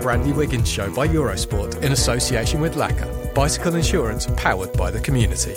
Bradley Wiggins Show by Eurosport in association with Laka, bicycle insurance powered by the community.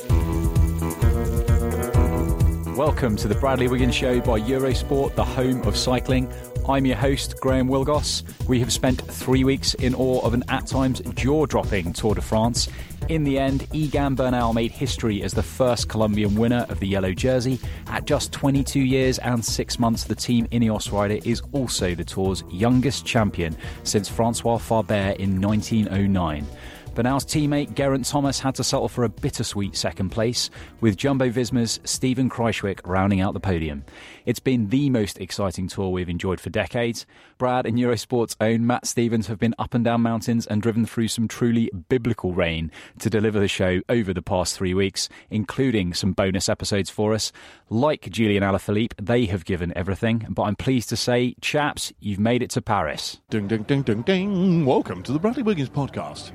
Welcome to the Bradley Wiggins Show by Eurosport, the home of cycling. I'm your host, Graham Willgoss. We have spent three weeks in awe of an at times jaw dropping Tour de France. In the end, Egan Bernal made history as the first Colombian winner of the yellow jersey. At just 22 years and six months, the team Ineos rider is also the Tour's youngest champion since Francois Faber in 1909. Bernal's teammate Geraint Thomas had to settle for a bittersweet second place, with Jumbo Visma's Steven Kruijswijk rounding out the podium. It's been the most exciting tour we've enjoyed for decades. Brad and Eurosport's own Matt Stephens have been up and down mountains and driven through some truly biblical rain to deliver the show over the past three weeks, including some bonus episodes for us. Like Julian Alaphilippe, they have given everything, but I'm pleased to say, chaps, you've made it to Paris. Ding, ding, ding, ding, ding. Welcome to the Bradley Wiggins podcast.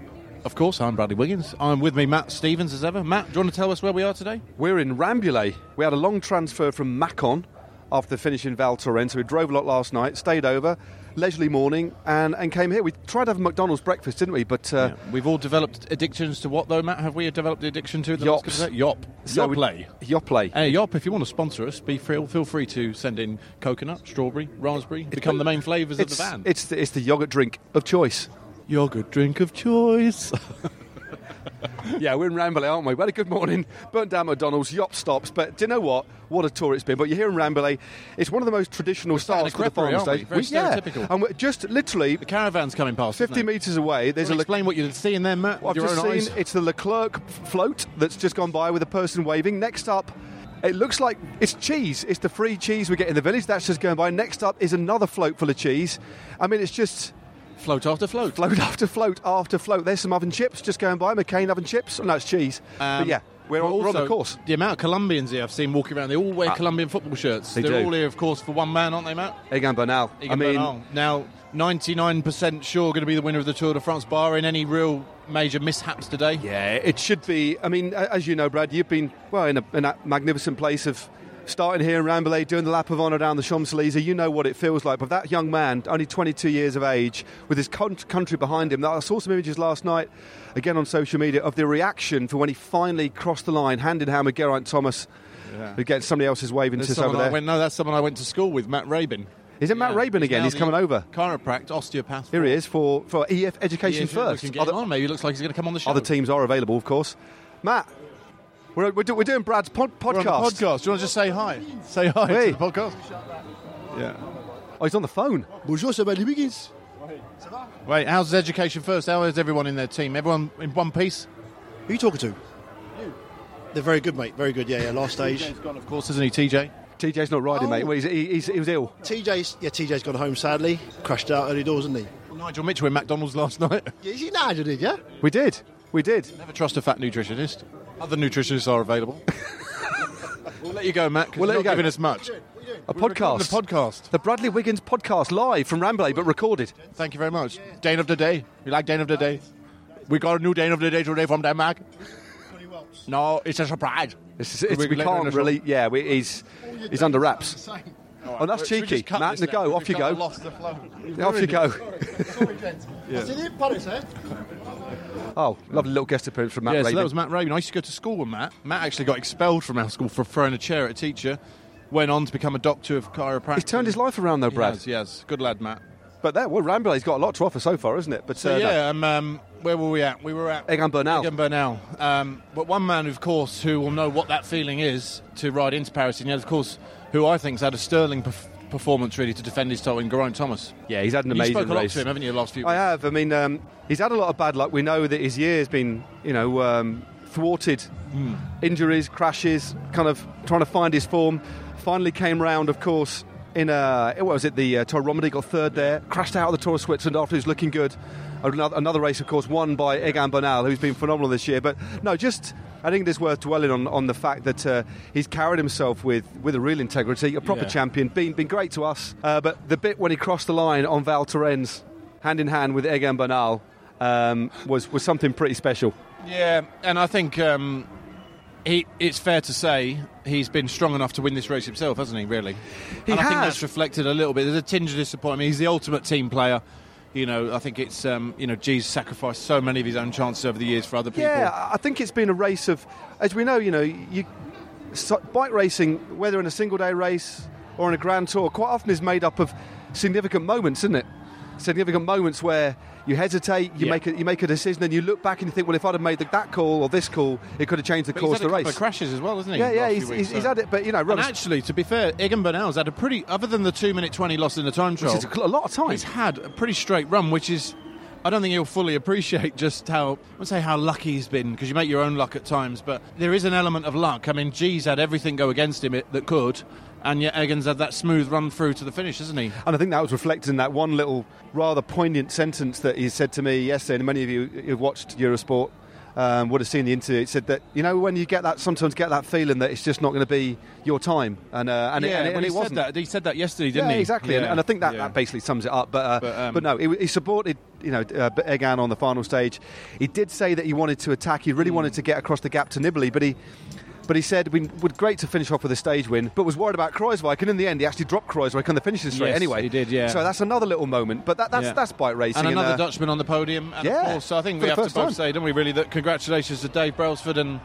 Of course, I'm Bradley Wiggins. I'm with me, Matt Stephens, as ever. Matt, do you want to tell us where we are today? We're in Rambouillet. We had a long transfer from Macon after the finish in Val Thorens. So we drove a lot last night, stayed over, leisurely morning, and, and came here. We tried to have a McDonald's breakfast, didn't we? But uh, Yeah. We've all developed addictions to what, though, Matt? Have we developed the addiction to? the Yops. last couple of days? Yop. so Yoplait. Yoplait. Hey, Yop, if you want to sponsor us, be free, feel free to send in coconut, strawberry, raspberry, become the main flavours of the van. It's the, it's the yogurt drink of choice. Yogurt drink of choice. yeah, we're in Rambouillet, aren't we? We had a good morning, burnt down McDonald's, Yop stops. But do you know what? What a tour it's been. But you're here in Rambouillet. It's one of the most traditional sat in a starts the creperie, farm aren't we? stage. Very yeah. stereotypical. And we're just literally the caravan's coming past. 50 metres away. There's There's a a Le- explain what you're seeing there, Matt. Well, I've with your just own seen eyes. it's the Leclerc float that's just gone by with a person waving. Next up, it looks like it's cheese. It's the free cheese we get in the village. That's just going by. Next up is another float full of cheese. I mean, it's just float after float. float after float after float. There's some oven chips just going by. McCain oven chips. Oh, no, it's cheese. but Um, yeah, we're, on, we're on the also, course. The amount of Colombians here I've seen walking around, they all wear Ah. Colombian football shirts. They They're do. all here, of course, for one man, aren't they, Matt? Egan Bernal. I Egan mean, Bernal. now 99% sure going to be the winner of the Tour de France, barring any real major mishaps today. Yeah, it should be. I mean, as you know, Brad, you've been well in a, in a magnificent place of starting here in Rambouillet, doing the lap of honour down the Champs Elysees. You know what it feels like. But that young man, only 22 years of age, with his country behind him. I saw some images last night, again on social media, of the reaction for when he finally crossed the line, hand in hand with Geraint Thomas. Again, somebody else is waving There's to us over there. went, no, that's someone I went to school with, Matt Rabin. Is it Matt Rabin again? now He's coming over. Chiropract, osteopath. Here he is for, for EF Education Yeah, First. we can get him on. Maybe looks like he's going to come on the show. Other teams are available, of course. Matt, we're, we're, do, we're doing Brad's pod, We're podcast. on the podcast. Do you want to just say hi? Say hi Hey. to the podcast. Yeah. Oh, he's on the phone. Bonjour, c'est Bradley Wiggins. Wait, how's Education First? How is everyone in their team? Everyone in one piece? Who are you talking to? You. They're very good, mate. Very good. Yeah, yeah. Last stage. TJ's gone, of course, isn't he, TJ? TJ's not riding, Oh. mate. Well, he's, he, he's, he was ill. TJ's yeah. TJ's gone home sadly. Crashed out early doors, isn't he? Nigel Mitchell in McDonald's last night. Yeah, is he Nigel did yeah? We did. We did. Never trust a fat nutritionist. Other nutritionists are available. we'll let you go, Matt, We'll let you're you go. giving us much. A We're podcast. The podcast. The Bradley Wiggins podcast live from Rambouillet, but recorded. Thank you very much. Dane of the day. You like Dane of the day? We got a new Dane of the day today from Denmark. No, it's a surprise. It's, it's, We we can let him in can't really. Yeah, we, he's he's under wraps. Oh, that's cheeky. Matt, to go. Off you go. Lost the flow. Off you go. Paris, eh? Oh, lovely little guest appearance from Matt yeah, so that was Matt Rabin. I used to go to school with Matt. Matt actually got expelled from our school for throwing a chair at a teacher. Went on to become a doctor of chiropractic. He's turned his life around, though, Brad. Yes, he has. Good lad, Matt. But there, well, Rambouillet's got a lot to offer so far, isn't it? But So uh, yeah, um, um, where were we at? We were at Egan Bernal. Egan Bernal. Um, but one man, of course, who will know what that feeling is to ride into Paris, and yet, of course, who I think think's had a sterling perf- performance really to defend his title in Geraint Thomas. Yeah, he's had an you amazing spoke a lot race. to him, haven't you, the last few I weeks? have. I mean, um, he's had a lot of bad luck. We know that his year's been, you know, um, thwarted injuries, crashes, kind of trying to find his form. Finally came round, of course, in uh, what was it? The uh, Tour Romandie got third there, crashed out of the Tour of Switzerland after he was looking good. Another, another race, of course, won by Egan Bernal, who's been phenomenal this year. But no, just I think it is worth dwelling on, on the fact that uh, he's carried himself with, with a real integrity, a proper Yeah. champion, been been great to us. Uh, but the bit when he crossed the line on Val Thorens, hand in hand with Egan Bernal, um, was was something pretty special. Yeah, and I think um, he, it's fair to say he's been strong enough to win this race himself, hasn't he? Really, He and I think that's reflected a little bit. There's a tinge of disappointment. He's the ultimate team player. You know, I think it's um, you know, G's sacrificed so many of his own chances over the years for other people. Yeah, I- think it's been a race of, as we know, you know, you so, bike racing, whether in a single day race or in a grand tour, quite often is made up of significant moments, isn't it? Significant moments where you hesitate, you Yeah. make a, you make a decision, and you look back and you think, well, if I'd have made the, that call or this call, it could have changed the But course of the race. crashes as well, isn't he? yeah, yeah, he's, few he's, weeks, he's had it, but you know, And actually, to be fair, Egan Bernal's had a pretty, other than the two minute twenty loss in the time trial, which is a lot of time. He's had a pretty straight run, which is. I don't think he'll fully appreciate just how, I won't say how lucky he's been, because you make your own luck at times, but there is an element of luck. I mean, G's had everything go against him it, that could, and yet Egan's had that smooth run through to the finish, hasn't he? And I think that was reflected in that one little rather poignant sentence that he said to me yesterday. And many of you who've watched Eurosport um, would have seen the interview. He said that you know when you get that sometimes get that feeling that it's just not going to be your time, and uh, and, it, yeah, and, it, and he it wasn't. said that. He said that yesterday, didn't yeah, he? exactly. And, Yeah, and I think that, yeah. that basically sums it up. But uh, But, but, um, no, he, he supported you know uh, Egan on the final stage. He did say that he wanted to attack. He really wanted to get across the gap to Nibali, but he. But he said we would great to finish off with a stage win, but was worried about Kruijswijk, and in the end, he actually dropped Kruijswijk on the finishing straight Yes, anyway. he did, yeah. So that's another little moment, but that, that's Yeah. that's bike racing. and another uh, Dutchman on the podium. And Yeah, of course, I think we have to both time. say, don't we, really, that congratulations to Dave Brailsford and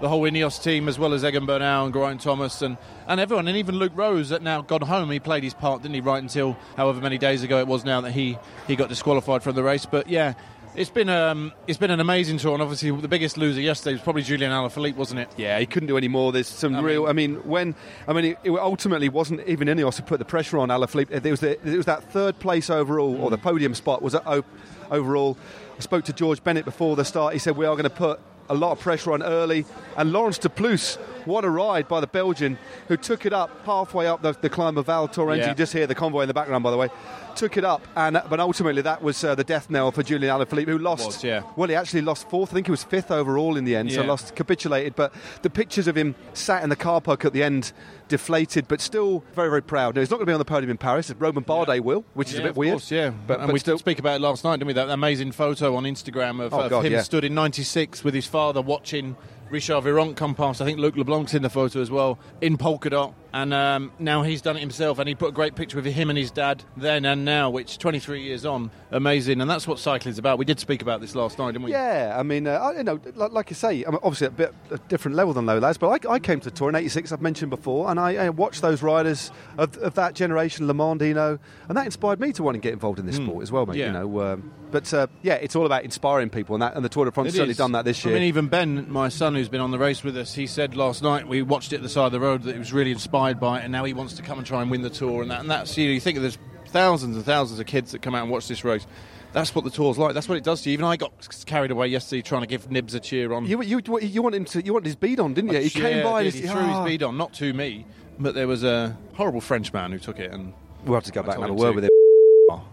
the whole Ineos team, as well as Egan Bernal and Geraint Thomas and, and everyone, and even Luke Rowe's that now gone home. He played his part, didn't he, right until however many days ago it was now that he, he got disqualified from the race. But yeah, it's been um, it's been an amazing tour, and obviously the biggest loser yesterday was probably Julian Alaphilippe, wasn't it? Yeah, he couldn't do any more. There's some I real. mean- I mean, when I mean, it, it ultimately wasn't even Ineos who put the pressure on Alaphilippe. It was the, it was that third place overall or the podium spot was at o- overall. I spoke to George Bennett before the start. He said we are going to put a lot of pressure on early. And Laurens De Plus, what a ride by the Belgian who took it up halfway up the, the climb of Val Thorens. Yeah. You just hear the convoy in the background, by the way. Took it up, and but ultimately that was uh, the death knell for Julian Alaphilippe, who lost. Was, yeah. Well, he actually lost fourth. I think he was fifth overall in the end, yeah. so lost capitulated. But the pictures of him sat in the car park at the end, deflated, but still very, very proud. Now, he's not going to be on the podium in Paris. Romain Bardet will, which is a bit weird. course, yeah, but, and but we still. speak about it last night, didn't we? That amazing photo on Instagram of, Oh, of God, him yeah. stood in '96 with his father watching Richard Virenque come past. I think Luc Leblanc's in the photo as well in polka dot, and um, now he's done it himself, and he put a great picture of him and his dad then and now, which 23 years on, amazing, and that's what cycling's about. We did speak about this last night, didn't we? Yeah, I mean, uh, I- you know, like, like you say, I'm obviously a bit a different level than low lads, but I, I came to the tour in '86. I've mentioned before, and I, I watched those riders of, of that generation, Le Mans, Hinault, and that inspired me to want to get involved in this sport as well, mate. Yeah. You know, um, but uh, yeah, it's all about inspiring people, and that and the Tour de France It certainly is. done that this year. I mean, even Ben, my son, who's been on the race with us, he said last night we watched it at the side of the road that it was really inspired by it, and now he wants to come and try and win the tour. And that, and that's you, know, you think of there's thousands and thousands of kids that come out and watch this race. That's what the tour's like. That's what it does to you. Even I got carried away yesterday trying to give Nibs a cheer on. you, you, you want him to, you wanted his bidon, didn't you? He came by and he he, threw ah. his bidon, not to me, but there was a horrible French man who took it and We'll have to go I back and have a word him with him.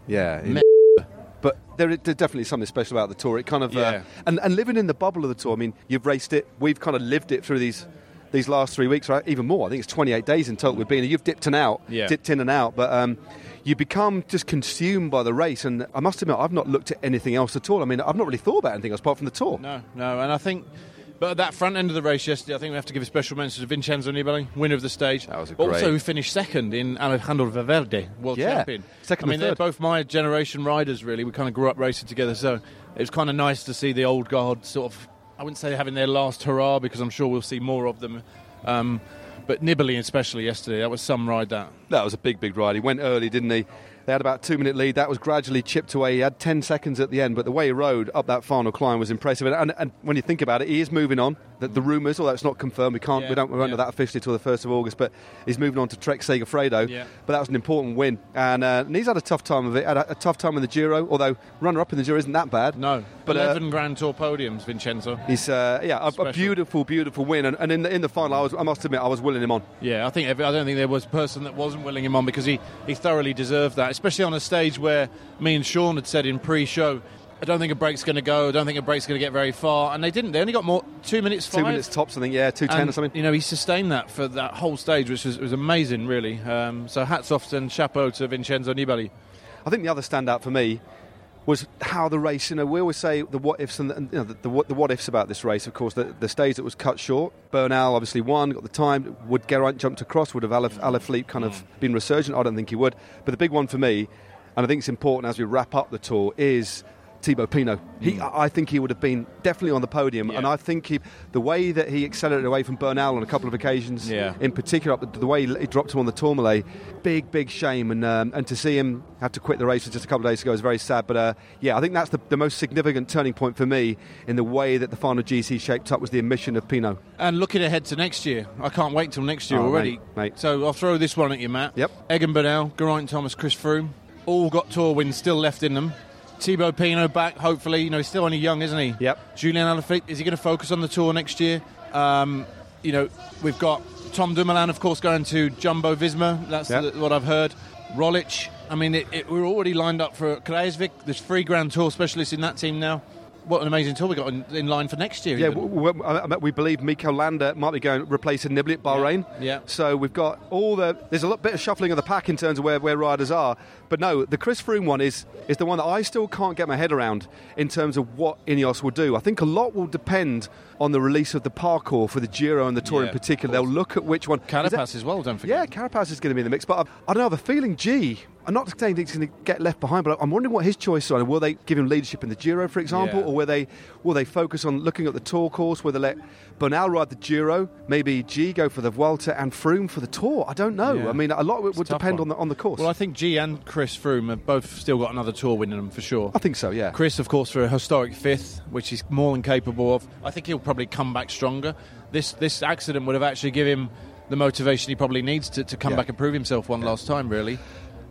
Yeah, Me- but there is there's definitely something special about the tour. It kind of Yeah. uh, and and living in the bubble of the tour. I mean, you've raced it. We've kind of lived it through these these last three weeks, right? Even more. I think it's 28 days in total. We've been. You've dipped in and out, Yeah. dipped in and out, but. Um, you become just consumed by the race, and I must admit, I've not looked at anything else at all. I mean, I've not really thought about anything else apart from the tour. No, no, and I think. But at that front end of the race yesterday, I think we have to give a special mention to Vincenzo Nibali, winner of the stage. That was a Also, who finished second in Alejandro Valverde, world Yeah, champion. second I mean, they're both my generation riders, really. We kind of grew up racing together, so it was kind of nice to see the old guard sort of, I wouldn't say having their last hurrah, because I'm sure we'll see more of them. Um, But Nibali, especially yesterday, that was some ride. That That was a big, big ride. He went early, didn't he? They had about two minute lead. That was gradually chipped away. He had 10 seconds at the end, but the way he rode up that final climb was impressive. And, and when you think about it, he is moving on. The, the rumours, although it's not confirmed, we can't, Yeah, we don't, we won't yeah. know that officially till the 1st of August, but he's moving on to Trek Segafredo. Yeah. But that was an important win. And, uh, and he's had a tough time of it, had a, a tough time in the Giro, although runner up in the Giro isn't that bad. no, But, uh, eleven Grand Tour podiums, Vincenzo. He's, uh, yeah, a, a beautiful, beautiful win. And, and in, the, in the final, I, was, I must admit, I was willing him on. Yeah, I think every, I don't think there was a person that wasn't willing him on because he, he thoroughly deserved that, especially on a stage where me and Sean had said in pre-show, I don't think a break's going to go. I don't think a break's going to get very far, and they didn't. They only got more two minutes. Two minutes tops, I think, yeah, 210 and, or something. You know, he sustained that for that whole stage, which was, was amazing, really. Um, so hats off and chapeau to Vincenzo Nibali. I think the other standout for me was how the race. You know, we always say the what ifs and the, you know, the, the, what, the what ifs about this race. Of course, the, the stage that was cut short. Bernal obviously won, got the time. Would Geraint jumped across? Would have Alaphilippe kind of been resurgent? I don't think he would. But the big one for me, and I think it's important as we wrap up the tour, is. Thibaut Pinot. He, I I think he would have been definitely on the podium, Yeah. and I think he, the way that he accelerated away from Bernal on a couple of occasions, Yeah. in particular, the, the way he, dropped him on the Tourmalet, big, big shame. And um, and to see him have to quit the race just a couple of days ago is very sad. But uh, yeah, I think that's the, the most significant turning point for me in the way that the final GC shaped up was the admission of Pinot. And looking ahead to next year, I can't wait till next year Oh, already. mate, mate. So I'll throw this one at you, Matt. Yep. Egan Bernal, Geraint Thomas, Chris Froome, all got tour wins still left in them. Thibaut Pinot back, hopefully. You know, he's still only young, isn't he? Yep. Julian Alaphilippe, is he going to focus on the tour next year? Um, you know, we've got Tom Dumoulin, of course, going to Jumbo Visma. That's Yep. the, what I've heard. Roglic. I mean, it, it, we're already lined up for Kruijswijk. There's three Grand Tour specialists in that team now. What an amazing tour we got in, in line for next year. Yeah, even. w- w- I- I- we believe Mikel Landa might be going replacing Nibali at Bahrain. Yeah. So we've got all the. There's a little bit of shuffling of the pack in terms of where, where riders are. But no, the Chris Froome one is is the one that I still can't get my head around in terms of what Ineos will do. I think a lot will depend on the release of the parcours for the Giro and the Tour Yeah, in particular. They'll look at which one. is that- Carapaz as well, don't forget. yeah, Carapaz is going to be in the mix, but I, I don't know. The feeling, G. I'm not saying he's going to get left behind, but I'm wondering what his choice are. Will they give him leadership in the Giro, for example, Yeah. or will they will they focus on looking at the Tour course? Will they let Bernal ride the Giro, maybe G go for the Vuelta and Froome for the Tour? I don't know. Yeah. I mean, a lot of it It's would depend one. on the on the course. Well, I think G and Chris Froome have both still got another tour win in them for sure. I think so. Yeah. Chris, of course, for a historic fifth, which he's more than capable of. I think he'll probably come back stronger. This this accident would have actually given him the motivation he probably needs to, to come Yeah. back and prove himself one last time. Really.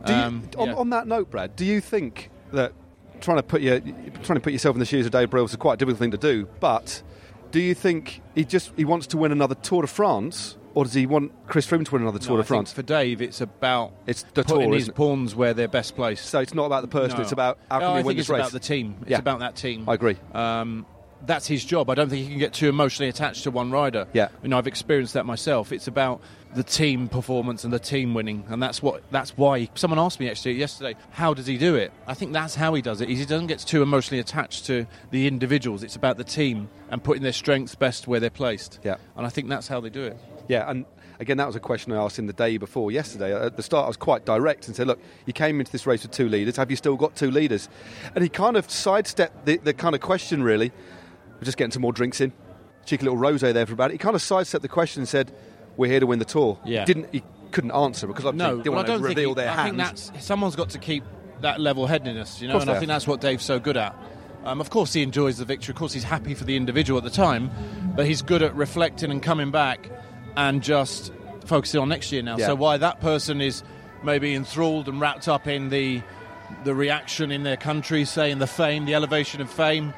Do you, Um, on, yeah. on that note, Brad, do you think that trying to put your trying to put yourself in the shoes of Dave Brils is a quite a difficult thing to do? But do you think he just he wants to win another Tour de France, or does he want Chris Froome to win another Tour No, de I think France? for Dave, it's about It's the putting Tour, his pawns where they're best placed. So it's not about the person; No. it's about how No, can I we think win it's this race. about the team. It's Yeah. about that team. I agree. Um, that's his job. I don't think he can get too emotionally attached to one rider. Yeah. you know, I've experienced that myself. It's about the team performance and the team winning, and that's what that's why. Someone asked me actually yesterday, how does he do it? I think that's how he does it. he doesn't get too emotionally attached to the individuals. It's about the team and putting their strengths best where they're placed. Yeah. and I think that's how they do it. Yeah, and again, that was a question I asked him the day before yesterday. At the start, I was quite direct and said, "Look, you came into this race with two leaders. Have you still got two leaders?" And he kind of sidestepped the, the kind of question. Really, we're just getting some more drinks in. Cheeky little rosé there for about it. He kind of sidestepped the question and said, "We're here to win the tour." Yeah. He didn't he couldn't answer because obviously No, he didn't well, I want to reveal he- their I hand. think that's someone's got to keep that level-headedness, you know, and I think that's what Dave's so good at. Um, of course, he enjoys the victory. Of course, he's happy for the individual at the time, but he's good at reflecting and coming back and just focusing on next year now. Yeah. So why that person is maybe enthralled and wrapped up in the the reaction in their country, saying the fame, the elevation of fame,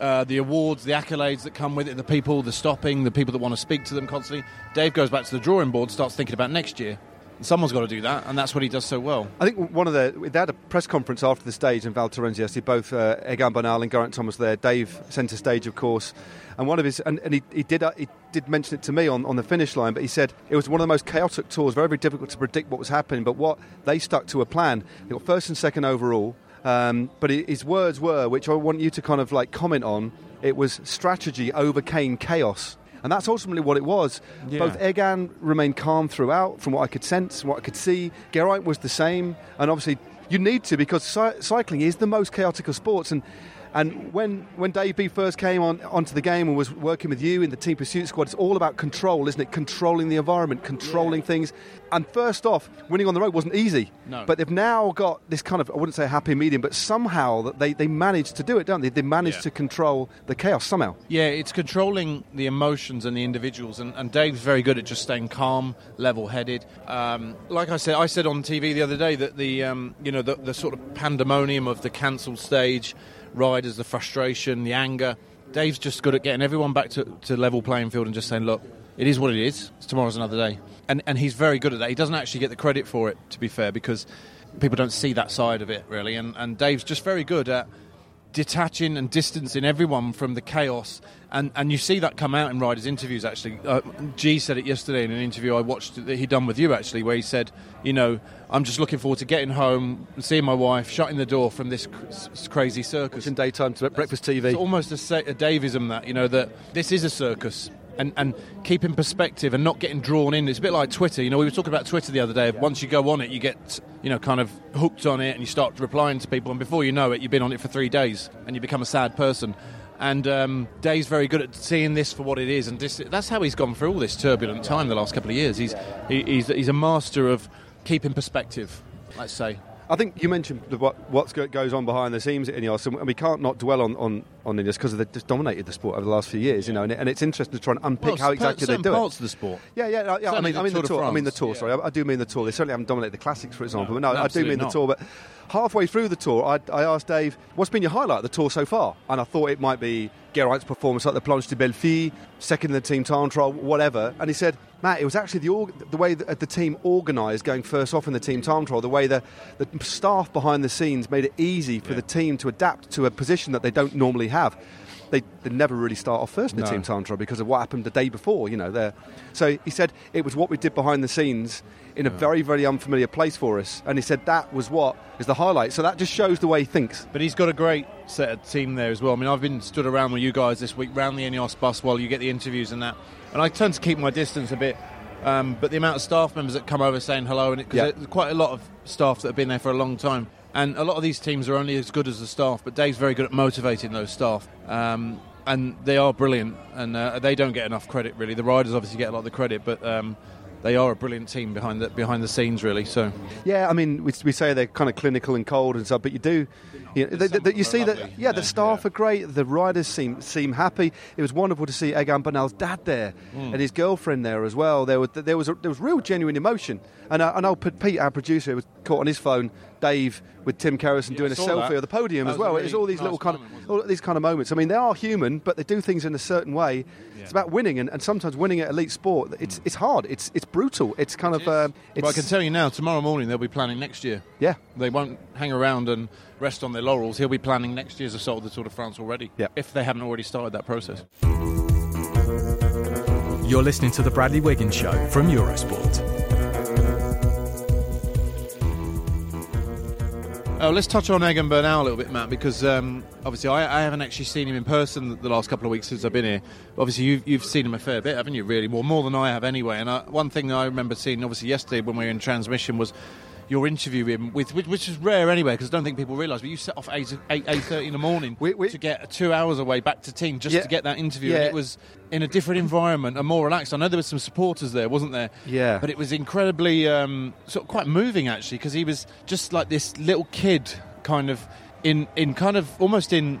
uh, the awards, the accolades that come with it, the people, the stopping, the people that want to speak to them constantly. Dave goes back to the drawing board, starts thinking about next year. Someone's got to do that, and that's what he does so well. I think one of the they had a press conference after the stage in Val yesterday. Both uh, Egan Bernal and Geraint Thomas there. Dave centre stage, of course, and one of his and, and he, he did uh, he did mention it to me on, on the finish line. But he said it was one of the most chaotic tours, very very difficult to predict what was happening. But what they stuck to a plan. They got first and second overall. Um, but his words were, which I want you to kind of like comment on. It was strategy overcame chaos. And that's ultimately what it was. Yeah. Both Egan remained calm throughout, from what I could sense, what I could see. Geraint was the same, and obviously you need to because cy- cycling is the most chaotic of sports. And And when, when Dave B first came on onto the game and was working with you in the team pursuit squad, it's all about control, isn't it? Controlling the environment, controlling yeah. things. And first off, winning on the road wasn't easy. No. But they've now got this kind of, I wouldn't say a happy medium, but somehow that they, they managed to do it, don't they? They managed yeah. to control the chaos somehow. Yeah, it's controlling the emotions and the individuals. And, and Dave's very good at just staying calm, level headed. Um, like I said, I said on TV the other day that the, um, you know, the, the sort of pandemonium of the cancelled stage riders, the frustration, the anger. Dave's just good at getting everyone back to, to level playing field and just saying, look, it is what it is. Tomorrow's another day. And, and he's very good at that. He doesn't actually get the credit for it, to be fair, because people don't see that side of it, really. And, and Dave's just very good at detaching and distancing everyone from the chaos. And, and you see that come out in riders' interviews, actually. Uh, G said it yesterday in an interview I watched that he'd done with you, actually, where he said, you know, I'm just looking forward to getting home, seeing my wife, shutting the door from this crazy circus. In daytime to breakfast TV. It's almost a, a Davism that, you know, that this is a circus and, and keep in perspective and not getting drawn in. It's a bit like Twitter. You know, we were talking about Twitter the other day. Yeah. Once you go on it, you get, you know, kind of hooked on it and you start replying to people. And before you know it, you've been on it for three days and you become a sad person. And um, Dave's very good at seeing this for what it is. And this, that's how he's gone through all this turbulent time the last couple of years. He's, he, he's, he's a master of keeping perspective, let's say. I think you mentioned what what goes on behind the scenes at Ineos, and we can't not dwell on, on, on Ineos because they've just dominated the sport over the last few years, you know, and, and it's interesting to try and unpick well, how exactly they do parts it. of the sport. Yeah, yeah, yeah. I mean, I mean the, the tour. I mean the tour. Yeah. Sorry, I, I, do mean the tour. They certainly haven't dominated the classics, for example. No, but no, I do mean not. the tour. But halfway through the tour, I, I, asked Dave, "What's been your highlight of the tour so far?" And I thought it might be Geraint's performance at the Planche des Belles Filles, second in the team time trial, whatever. And he said, Matt, it was actually the, org- the way that uh, the team organised going first off in the team time trial, the way the, the staff behind the scenes made it easy for yeah. the team to adapt to a position that they don't normally have they, they never really start off first in the no. team time trial because of what happened the day before, you know. There, so he said it was what we did behind the scenes in a yeah. very, very unfamiliar place for us, and he said that was what is the highlight. So that just shows the way he thinks. But he's got a great set of team there as well. I mean, I've been stood around with you guys this week, round the Ineos bus while you get the interviews and that, and I tend to keep my distance a bit. Um, but the amount of staff members that come over saying hello, and because yeah. quite a lot of staff that have been there for a long time. And a lot of these teams are only as good as the staff, but Dave's very good at motivating those staff. Um, and they are brilliant, and uh, they don't get enough credit, really. The riders obviously get a lot of the credit, but um, they are a brilliant team behind the behind the scenes, really. So yeah, I mean, we, we say they're kind of clinical and cold and stuff, but you do, you, know, you see that yeah, the staff yeah. are great, the riders seem seem happy. It was wonderful to see Egan Bernal's dad there mm. and his girlfriend there as well. There was there was a, there was real genuine emotion, and I, and I'll put Pete, our producer, was caught on his phone. Dave with Tim Kerrison yeah, doing a selfie that. of the podium as well. Really it's all these nice little kind of all these kind of moments. I mean, they are human, but they do things in a certain way. Yeah. It's about winning, and, and sometimes winning at elite sport. It's mm. it's hard. It's it's brutal. It's kind of. Uh, well, I can tell you now. Tomorrow morning they'll be planning next year. Yeah, they won't hang around and rest on their laurels. He'll be planning next year's assault of the Tour de France already. Yeah. if they haven't already started that process. You're listening to the Bradley Wiggins Show from Eurosport. Oh, let's touch on Egan Bernal a little bit, Matt, because um, obviously I, I, haven't actually seen him in person the last couple of weeks since I've been here. Obviously, you've, you've seen him a fair bit, haven't you? Really, more more than I have anyway. And I, one thing I remember seeing, obviously, yesterday when we were in transmission was your interview him with, which is rare anyway because I don't think people realise. But you set off eight eight eight thirty in the morning we, we, to get two hours away back to team just yeah, to get that interview. Yeah. And it was in a different environment and more relaxed. I know there were some supporters there, wasn't there? Yeah. But it was incredibly um, sort of quite moving actually because he was just like this little kid, kind of in in kind of almost in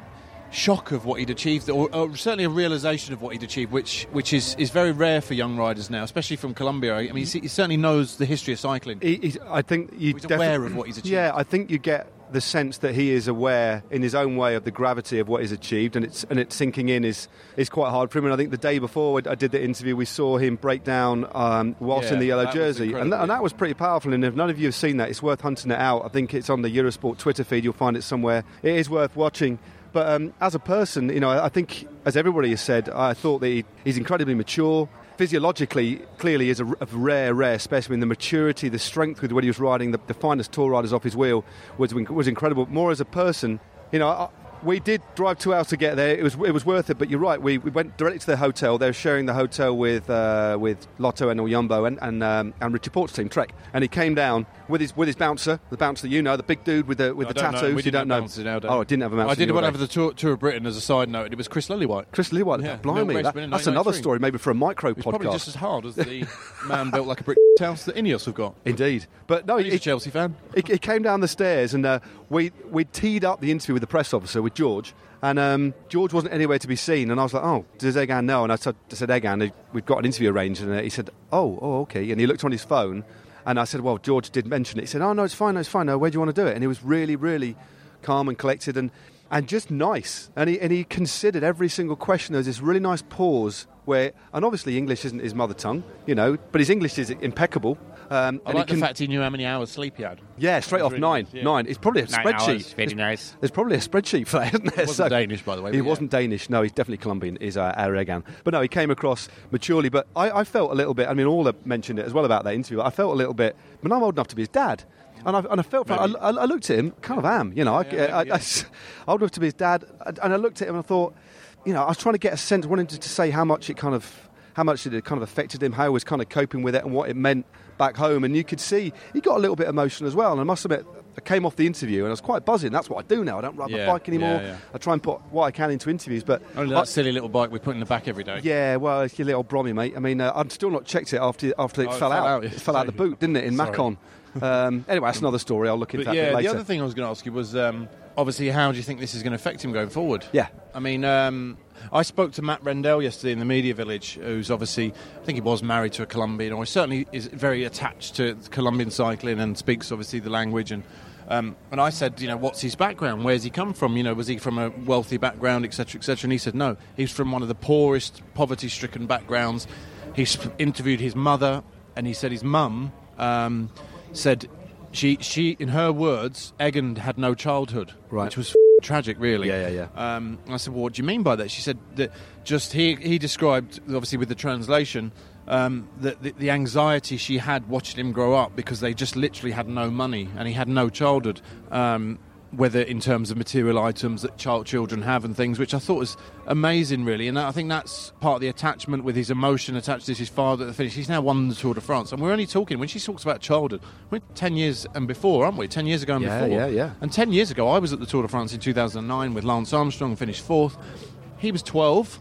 shock of what he'd achieved, or, or, certainly a realization of what he'd achieved, which which is, is very rare for young riders now, especially from Colombia. I mean, he, he certainly knows the history of cycling. He, I think you he's aware of what he's achieved. Yeah, I think you get the sense that he is aware in his own way of the gravity of what he's achieved, and it's and it's sinking in is is quite hard for him. And I think the day before I did the interview, we saw him break down um, whilst yeah, in the yellow jersey, and, th- and that was pretty powerful. And if none of you have seen that, it's worth hunting it out. I think it's on the Eurosport Twitter feed. You'll find it somewhere. It is worth watching. But um, as a person, you know, I think, as everybody has said, I thought that he, he's incredibly mature. Physiologically, clearly, is a, a, rare, rare specimen. The maturity, the strength with when he was riding the, the finest tour riders off his wheel was was incredible. More as a person, you know, we did drive two hours to get there. It was it was worth it, but you're right. We, we went directly to the hotel. They were sharing the hotel with uh, with Lotto and Oyumbo and and, um, and Richie Porte's team, Trek. And he came down with his with his bouncer, the bouncer that you know, the big dude with the with I the don't know. tattoos. We you didn't don't know. bouncers nowadays. Oh, I didn't have a bouncer. I did one over the tour, tour of Britain as a side note, and it was Chris Lillywhite. Chris Lewis, Yeah, blimey, that- that's another story, maybe for a micro He's podcast. probably just as hard as the man built like a brick house that Ineos have got. Indeed, but no, He's a Chelsea fan. He, he came down the stairs and uh, we we teed up the interview with the press officer with George, and um, George wasn't anywhere to be seen. And I was like, "Oh, does Egan know?" And I said, "Egan, we've got an interview arranged." And uh, he said, "Oh, oh, okay." And he looked on his phone, and I said, "Well, George did mention it." He said, "Oh no, it's fine, no, it's fine. No, where do you want to do it?" And he was really, really calm and collected and. And just nice, and he and he considered every single question. There was this really nice pause where, and obviously English isn't his mother tongue, you know, but his English is impeccable. Um, I and like he the can, fact he knew how many hours sleep he had. yeah, straight off really nine. nice, yeah. Nine. It's probably a Nine spreadsheet. hours, nice. There's probably a spreadsheet for that, isn't there? He wasn't Danish, by the way, He yeah. wasn't Danish. No, he's definitely Colombian. Is uh, Aragan. But no, he came across maturely. But I, I felt a little bit. I mean, Ola mentioned it as well about that interview. I felt a little bit. I mean, I'm old enough to be his dad. And I, and I felt, I, I, I looked at him, kind of am, you know. I, Yeah, I, maybe, I. I, old enough to be his dad, and I looked at him and I thought, you know, I was trying to get a sense, wanting to, to say how much it kind of, how much it had kind of affected him, how he was kind of coping with it, and what it meant back home. And you could see he got a little bit emotional as well. And I must admit, I came off the interview and I was quite buzzing. That's what I do now. I don't ride Yeah, my bike anymore. yeah, yeah. I try and put what I can into interviews, but Only I- that silly little bike we put in the back every day. yeah, well, it's your little Brommy, mate. I mean, uh, I've still not checked it after after it Oh, it fell, fell out. out, It fell out the boot, didn't it, in Sorry. Macon? Um, anyway, that's another story. I'll look into But that yeah, bit the other thing I was going to ask you was um, obviously how do you think this is going to affect him going forward? Yeah. I mean, um, I spoke to Matt Rendell yesterday in the media village, who's obviously, I think he was married to a Colombian, or certainly is very attached to Colombian cycling and speaks obviously the language. And um, and I said, you know, what's his background? Where's he come from? You know, was he from a wealthy background, etc., etc.? And he said, no, he's from one of the poorest, poverty-stricken backgrounds. He sp- interviewed his mother, and he said his mum um, said she, she, in her words, Egan had no childhood, Right. which was f- tragic, really. Yeah, yeah, yeah. Um, I said, well, what do you mean by that? She said that just he, he described, obviously with the translation, um, the, the, the anxiety she had watching him grow up because they just literally had no money and he had no childhood. Um, whether in terms of material items that child children have and things, which I thought was amazing, really. And I think that's part of the attachment with his emotion attached to his father at the finish. He's now won the Tour de France, and we're only talking when she talks about childhood. We're ten years and before, aren't we? Ten years ago and Yeah, before. yeah, yeah. And 10 years ago, I was at the Tour de France in 2009 with Lance Armstrong finished fourth. He was 12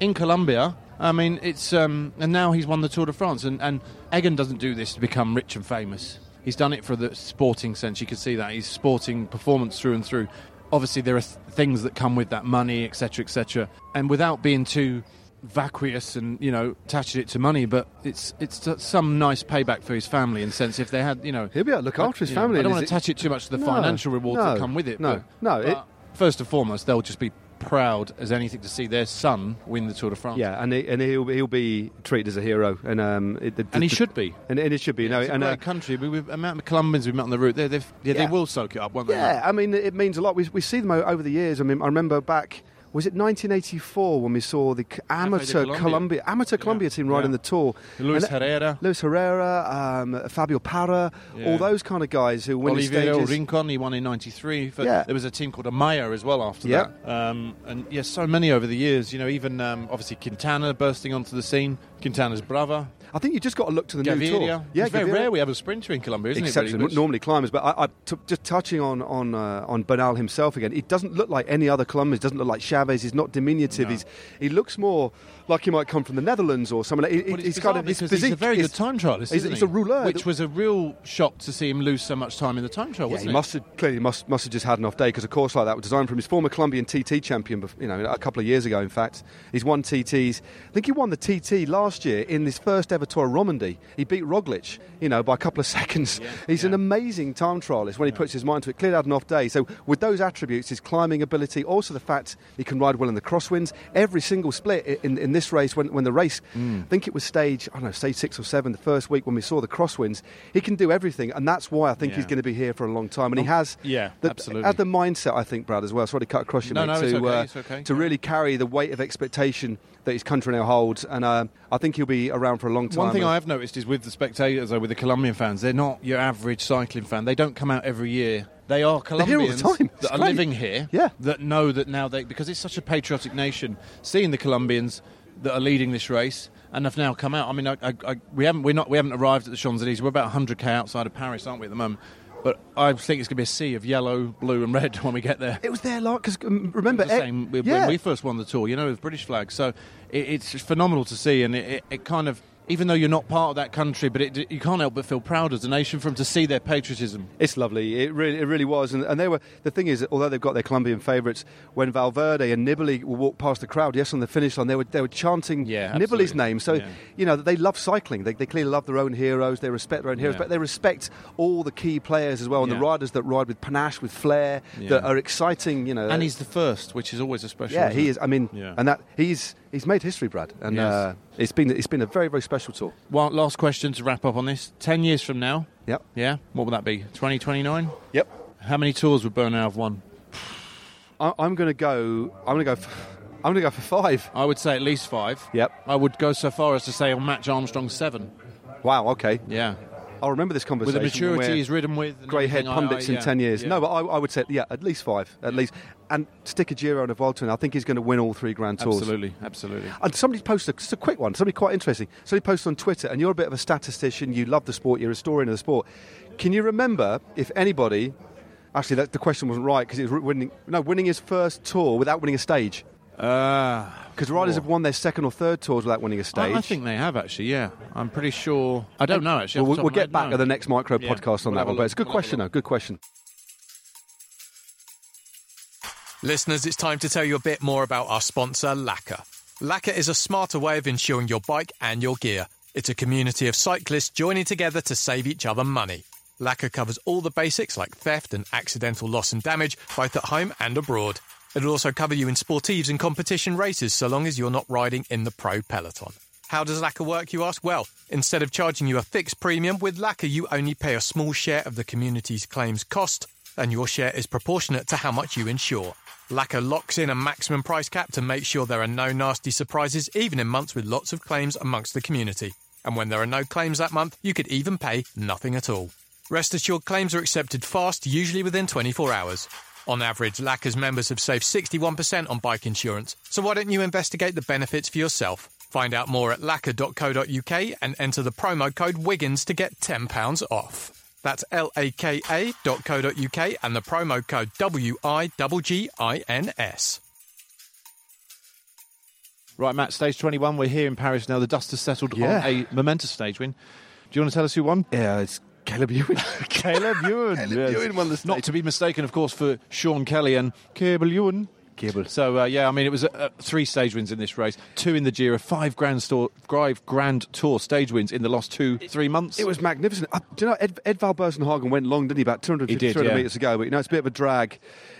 in Colombia. I mean, it's. Um, and now he's won the Tour de France. And, and Egan doesn't do this to become rich and famous. He's done it for the sporting sense. You can see that. He's sporting performance through and through. Obviously, there are th- things that come with that money, etc., etc. And without being too vacuous and you know attaching it to money, but it's it's some nice payback for his family in sense if they had you know He'll be able to look after his you know, family. I don't want to attach it too much to the No, financial rewards no, that come with it. no, but, no, it- first and foremost, they'll just be proud as anything to see their son win the Tour de France. Yeah, and he, and he'll he'll be treated as a hero, and um, it, the, and he the- should be. and, and it should be. you know, it's a and great uh, country. We, we've, amount of Colombians we've met on the route, yeah, Yeah. they will soak it up, won't they? Yeah, I mean, it means a lot. We, we see them over the years. I mean, I remember back. Was it 1984 when we saw the amateur Colombia. Colombia amateur Colombia team riding yeah. the tour? Luis And- Herrera, Luis Herrera, um, Fabio Parra, Yeah. all those kind of guys who win the Oliveira stages. Rincon, he won in '93. Yeah. There was a team called Amaya as well after Yeah. that. Um, and yes, so many over the years. You know, even um, obviously Quintana bursting onto the scene. Quintana's brother, I think you just got to look to the new tour. Yeah, it's very Gaviria. rare we have a sprinter in Colombia, isn't Except it? really? Normally climbers, but I, I t- just touching on on uh, on Bernal himself again. He doesn't look like any other Colombians. Doesn't look like Chaves. He's not diminutive. No. He's he looks more like he might come from the Netherlands or something. He, Well, it's he's kind of his because he's a very good time trialist. he's- he's he? a rouleur. which was a real shock to see him lose so much time in the time trial. Yeah, he it? must have clearly must must have just had an off day because a course like that was designed from his former Colombian TT champion. You know, a couple of years ago. In fact, he's won TTs. I think he won the TT last year in his first ever tour of Romandy. He beat Roglic, you know, by a couple of seconds. he's an amazing time trialist when he puts his mind to it. Clearly had an off day. So with those attributes, his climbing ability, also the fact he can ride well in the crosswinds. Every single split in, in this race, when, when the race, Mm. I think it was stage, I don't know, stage six or seven, the first week when we saw the crosswinds, he can do everything, and that's why I think Yeah. he's going to be here for a long time. And he has, yeah, the, absolutely. had the mindset, I think, Brad, as well. Sorry to cut across you, No, mate, no, to okay, uh, okay. to really carry the weight of expectation that his country now holds, and uh, I think he'll be around for a long time. One thing I have noticed is with the spectators, though, with the Colombian fans, they're not your average cycling fan. They don't come out every year they are They're here all the Colombians. It's that are great. living here Yeah. that know that now they because it's such a patriotic nation, seeing the Colombians that are leading this race and have now come out. I mean, I, I, I, we haven't we're not we haven't arrived at the Champs Elysees. We're about 100k outside of Paris, aren't we at the moment? But I think it's going to be a sea of yellow, blue, and red when we get there. It was there like because um, remember the same when yeah. we first won the tour, you know, with British flags. So it, it's phenomenal to see, and it, it, it kind of, even though you're not part of that country, but it, you can't help but feel proud as a nation for them to see their patriotism. It's lovely. It really, it really was. And, and they were. The thing is, although they've got their Colombian favourites, when Valverde and Nibali walked past the crowd, yes, on the finish line, they were they were chanting Yeah, Nibali's name. So Yeah. you know they love cycling. They, they clearly love their own heroes. They respect their own heroes, Yeah. but they respect all the key players as well, and the riders that ride with panache, with flair, that are exciting. You know, And he's the first, which is always a special. yeah, he it? is. I mean, Yeah. and that he's he's made history, Brad, and Yes. uh, it's been it's been a very very special tour. One last question to wrap up on this. Ten years from now, Yep. yeah, what would that be? 2029? Yep. How many tours would Bernal have won? I, I'm going to go. I'm going to go. f- I'm going to go for five. I would say at least five. Yep. I would go so far as to say I'll match Armstrong seven. Wow. Okay. Yeah. I'll remember this conversation. With the maturity he's ridden with. grey-haired everything, I- I- pundits in 10 years. yeah. No, but I, I would say, yeah, at least five, at least. And stick a Giro and a Volta in. I think he's going to win all three Grand Tours. Absolutely, absolutely. And somebody posted, just a quick one, somebody quite interesting. Somebody posted on Twitter, and you're a bit of a statistician, you love the sport, you're a historian of the sport. Can you remember if anybody, actually, that, the question wasn't right because it was winning, no, winning his first tour without winning a stage? Uh, Because riders have won their second or third tours without winning a stage. I, I think they have actually. Yeah, I'm pretty sure. I don't know actually. Well, off we'll, we'll get back no. at the next micro Yeah. podcast on We'll that have a one. But it's a good We'll have a question, though. Good question. Listeners, it's time to tell you a bit more about our sponsor, Laka. Laka is a smarter way of insuring your bike and your gear. It's a community of cyclists joining together to save each other money. Laka covers all the basics like theft and accidental loss and damage, both at home and abroad. It'll also cover you in sportives and competition races so long as you're not riding in the pro peloton. How does Laka work, you ask? Well, instead of charging you a fixed premium, with Laka you only pay a small share of the community's claims cost, and your share is proportionate to how much you insure. Laka locks in a maximum price cap to make sure there are no nasty surprises, even in months with lots of claims amongst the community. And when there are no claims that month, you could even pay nothing at all. Rest assured, claims are accepted fast, usually within 24 hours. On average, Laka's members have saved 61% on bike insurance, so why don't you investigate the benefits for yourself? Find out more at laka.co.uk and enter the promo code WIGGINS to get £10 off. That's L-A-K-A.co.uk and the promo code W-I-G-G-I-N-S. Right, Matt. Stage 21. We're here in Paris now. The dust has settled Yeah. on a momentous stage win. Do you want to tell us who won? Yeah, it's Caleb Ewan. Caleb Ewan. Caleb Ewan won the. Not to be mistaken, of course, for Sean Kelly and Caleb Ewan. Cable. So uh, yeah, I mean it was uh, uh, three stage wins in this race, two in the Giro, five Grand Tour, five Grand Tour stage wins in the last two, three months. It was magnificent. Uh, do you know, Ed, Ed Valbersenhagen went long, didn't he? About 200, He did, 300 yeah. metres ago. But, you know, it's a bit of a drag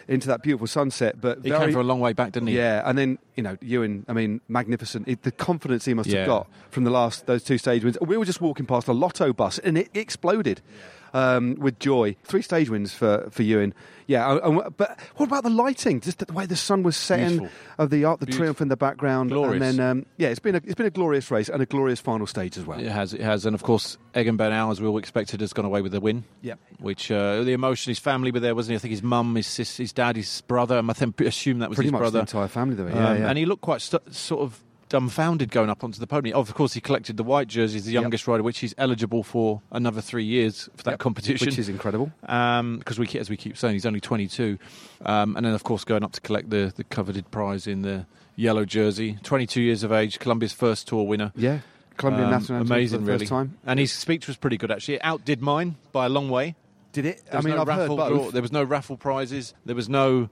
into that beautiful sunset. But He very, came for a long way back, didn't he? Yeah, and then, you know, Ewan, I mean, magnificent. It, the confidence he must Yeah. have got from the last, those two stage wins. We were just walking past a lotto bus and it exploded. Um, with joy, three stage wins for for Ewan. Yeah, uh, uh, but what about the lighting? Just the way the sun was setting, Beautiful. of the Arc de Beautiful. Triomphe in the background, Glorious. and then um, yeah, it's been a it's been a glorious race and a glorious final stage as well. It has, it has, and of course, Egan Bernal, as we all expected, has gone away with the win. Yep. Which uh, the emotion, his family were there, wasn't he? I think his mum, his sis, his dad, his brother. I think assume that was Pretty his much brother. the entire family, though. Yeah, Um, yeah. And he looked quite stu- sort of dumbfounded going up onto the podium. Of course, he collected the white jersey, he's the Yep. youngest rider, which he's eligible for another three years for that Yep. competition. which is incredible. because we, as we keep saying, he's only 22, um, and then of course going up to collect the, the coveted prize in the yellow jersey. 22 years of age, Colombia's first tour winner. Yeah, Colombian Um, national amazing, for the really. first time. And his speech was pretty good actually. It outdid mine by a long way. Did it? There was I mean, no I've heard both. There was no raffle prizes. There was no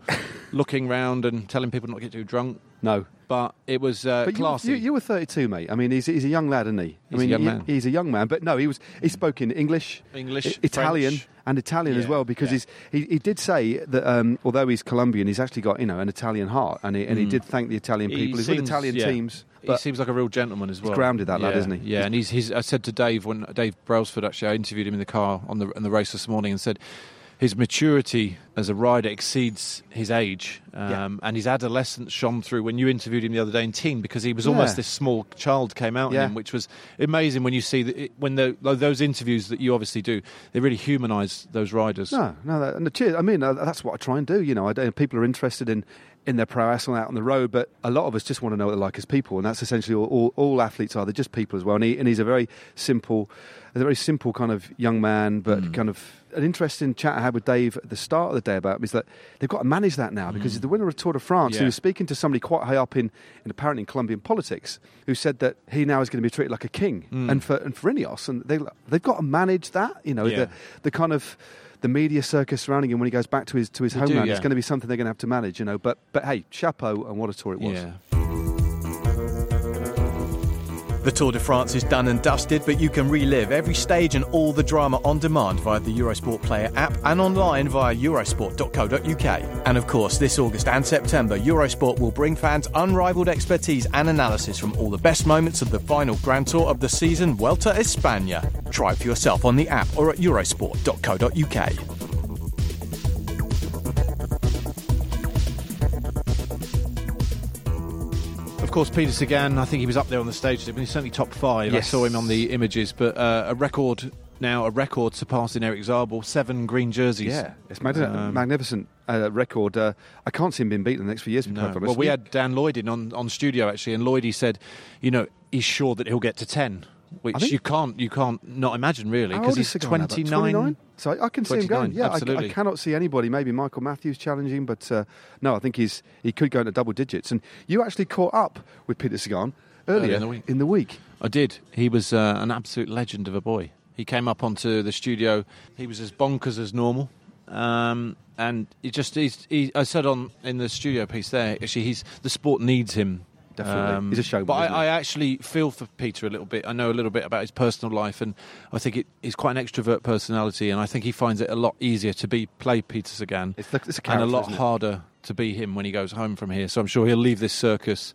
looking round and telling people not to get too drunk. No, But it was uh, but you, classy. you, you were 32, mate. I mean, he's, he's a young lad, isn't he? He's I a mean, young he- man. he's a young man. But no, he was. He spoke in English, English, I- Italian, French. and Italian as well because yeah. he's, he he did say that um, although he's Colombian, he's actually got you know an Italian heart, and he, and he did thank the Italian Mm. He people. He's with Italian yeah. teams. he seems like a real gentleman as well. grounded, that lad, isn't he? Yeah, and he's, he's. I said to Dave when Dave Brailsford actually, I interviewed him in the car on the on the race this morning and said. His maturity as a rider exceeds his age, um, Yeah. and his adolescence shone through when you interviewed him the other day in Teen because he was almost this small child came out Yeah. in him, which was amazing when you see that it, when the, those interviews that you obviously do, they really humanise those riders. No, no, that, and the cheers. I mean, uh, that's what I try and do. You know, I, don't- people are interested in in their prowess and out on the road, but a lot of us just want to know what they're like as people, and that's essentially all, all, all athletes are. They're just people as well. And, he, and he's a very simple, a very simple kind of young man, but Mm. kind of an interesting chat I had with Dave at the start of the day about him is that they've got to manage that now because he's the winner of Tour de France. Mm. Yeah. He was speaking to somebody quite high up in, in apparently in Colombian politics who said that he now is going to be treated like a king, and for and for Ineos, and they they've got to manage that. You know, Mm. Yeah. the the kind of the media circus surrounding him when he goes back to his to his They do, homeland. yeah. It's going to be something they're going to have to manage, you know. But but hey, chapeau and what a tour it was. Yeah. The Tour de France is done and dusted, but you can relive every stage and all the drama on demand via the Eurosport Player app and online via eurosport.co.uk. And of course, this August and September, Eurosport will bring fans unrivaled expertise and analysis from all the best moments of the final Grand Tour of the season, Vuelta España. Try it for yourself on the app or at eurosport.co.uk. course, Peter Sagan, I think he was up there on the stage, but he's certainly top five. Yes. I saw him on the images, but uh, a record now, a record surpassing Erik Zabel, seven green jerseys. Yeah, it's magni- Um, magnificent uh, record. Uh, I can't see him being beaten in the next few years. No. Well, we had Dan Lloyd in on, on studio actually, and Lloyd he said, you know, he's sure that he'll get to ten, which think- you can't you can't not imagine really because he's Sagan now, about twenty nine. So I, I can see him going. Yeah, I- I, cannot see anybody. Maybe Michael Matthews challenging, but uh, no, I think he's he could go into double digits. And you actually caught up with Peter Sagan earlier in the week. In the week. I did. He was uh, an absolute legend of a boy. He came up onto the studio. He was as bonkers as normal, um, and he just he's, he, I said on in the studio piece there. Actually, he's the sport needs him. Um, Definitely. He's a showman, But? I, I actually feel for Peter a little bit. I know a little bit about his personal life, and I think it, he's quite an extrovert personality, and I think he finds it a lot easier to be play Peter Sagan It's, it's a and a lot harder to be him when he goes home from here. So I'm sure he'll leave this circus,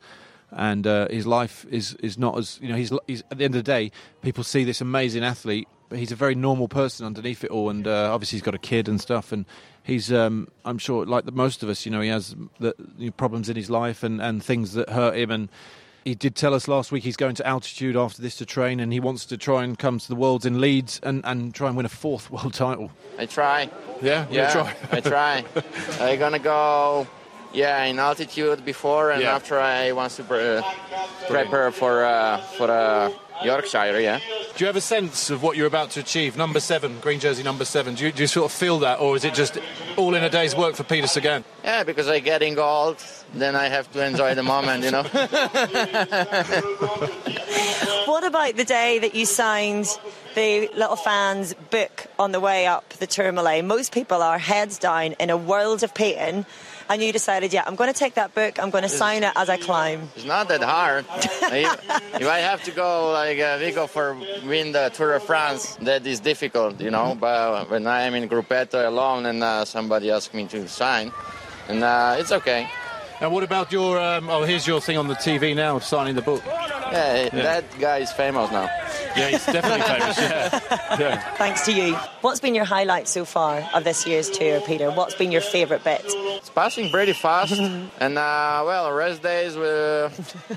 and uh, his life is is not as you know. He's, he's at the end of the day, people see this amazing athlete, he's a very normal person underneath it all, and uh, obviously he's got a kid and stuff, and he's um, I'm sure like the, most of us, you know, he has the, problems in his life and and things that hurt him and. He did tell us last week he's going to altitude after this to train, and he wants to try and come to the Worlds in Leeds and, and try and win a fourth world title. I try. Yeah, Yeah, try. I try. I'm gonna go, yeah, in altitude before, and Yeah. after I want to pre- prepare for uh, for uh, Yorkshire. Yeah. Do you have a sense of what you're about to achieve? Number seven, green jersey number seven. Do you, do you sort of feel that, or is it just all in a day's work for Peter Sagan? Yeah, because I'm getting old, then I have to enjoy the moment, you know. What about the day that you signed the Little Fans book on the way up the Tourmalet? Most people are heads down in a world of pain, and you decided, yeah, I'm going to take that book, I'm going to sign it as I climb. It's not that hard. if, if I have to go like uh, we go for win the Tour of France, that is difficult, you know. But when I am in Gruppetto alone and uh, somebody asks me to sign, and uh, it's okay. And what about your? Um, oh, here's your thing on the TV now, signing the book. Yeah, that guy is famous now. Yeah, he's definitely famous. Yeah, yeah. Thanks to you. What's been your highlight so far of this year's tour, Peter? What's been your favourite bit? Passing pretty fast, and uh, well, rest days were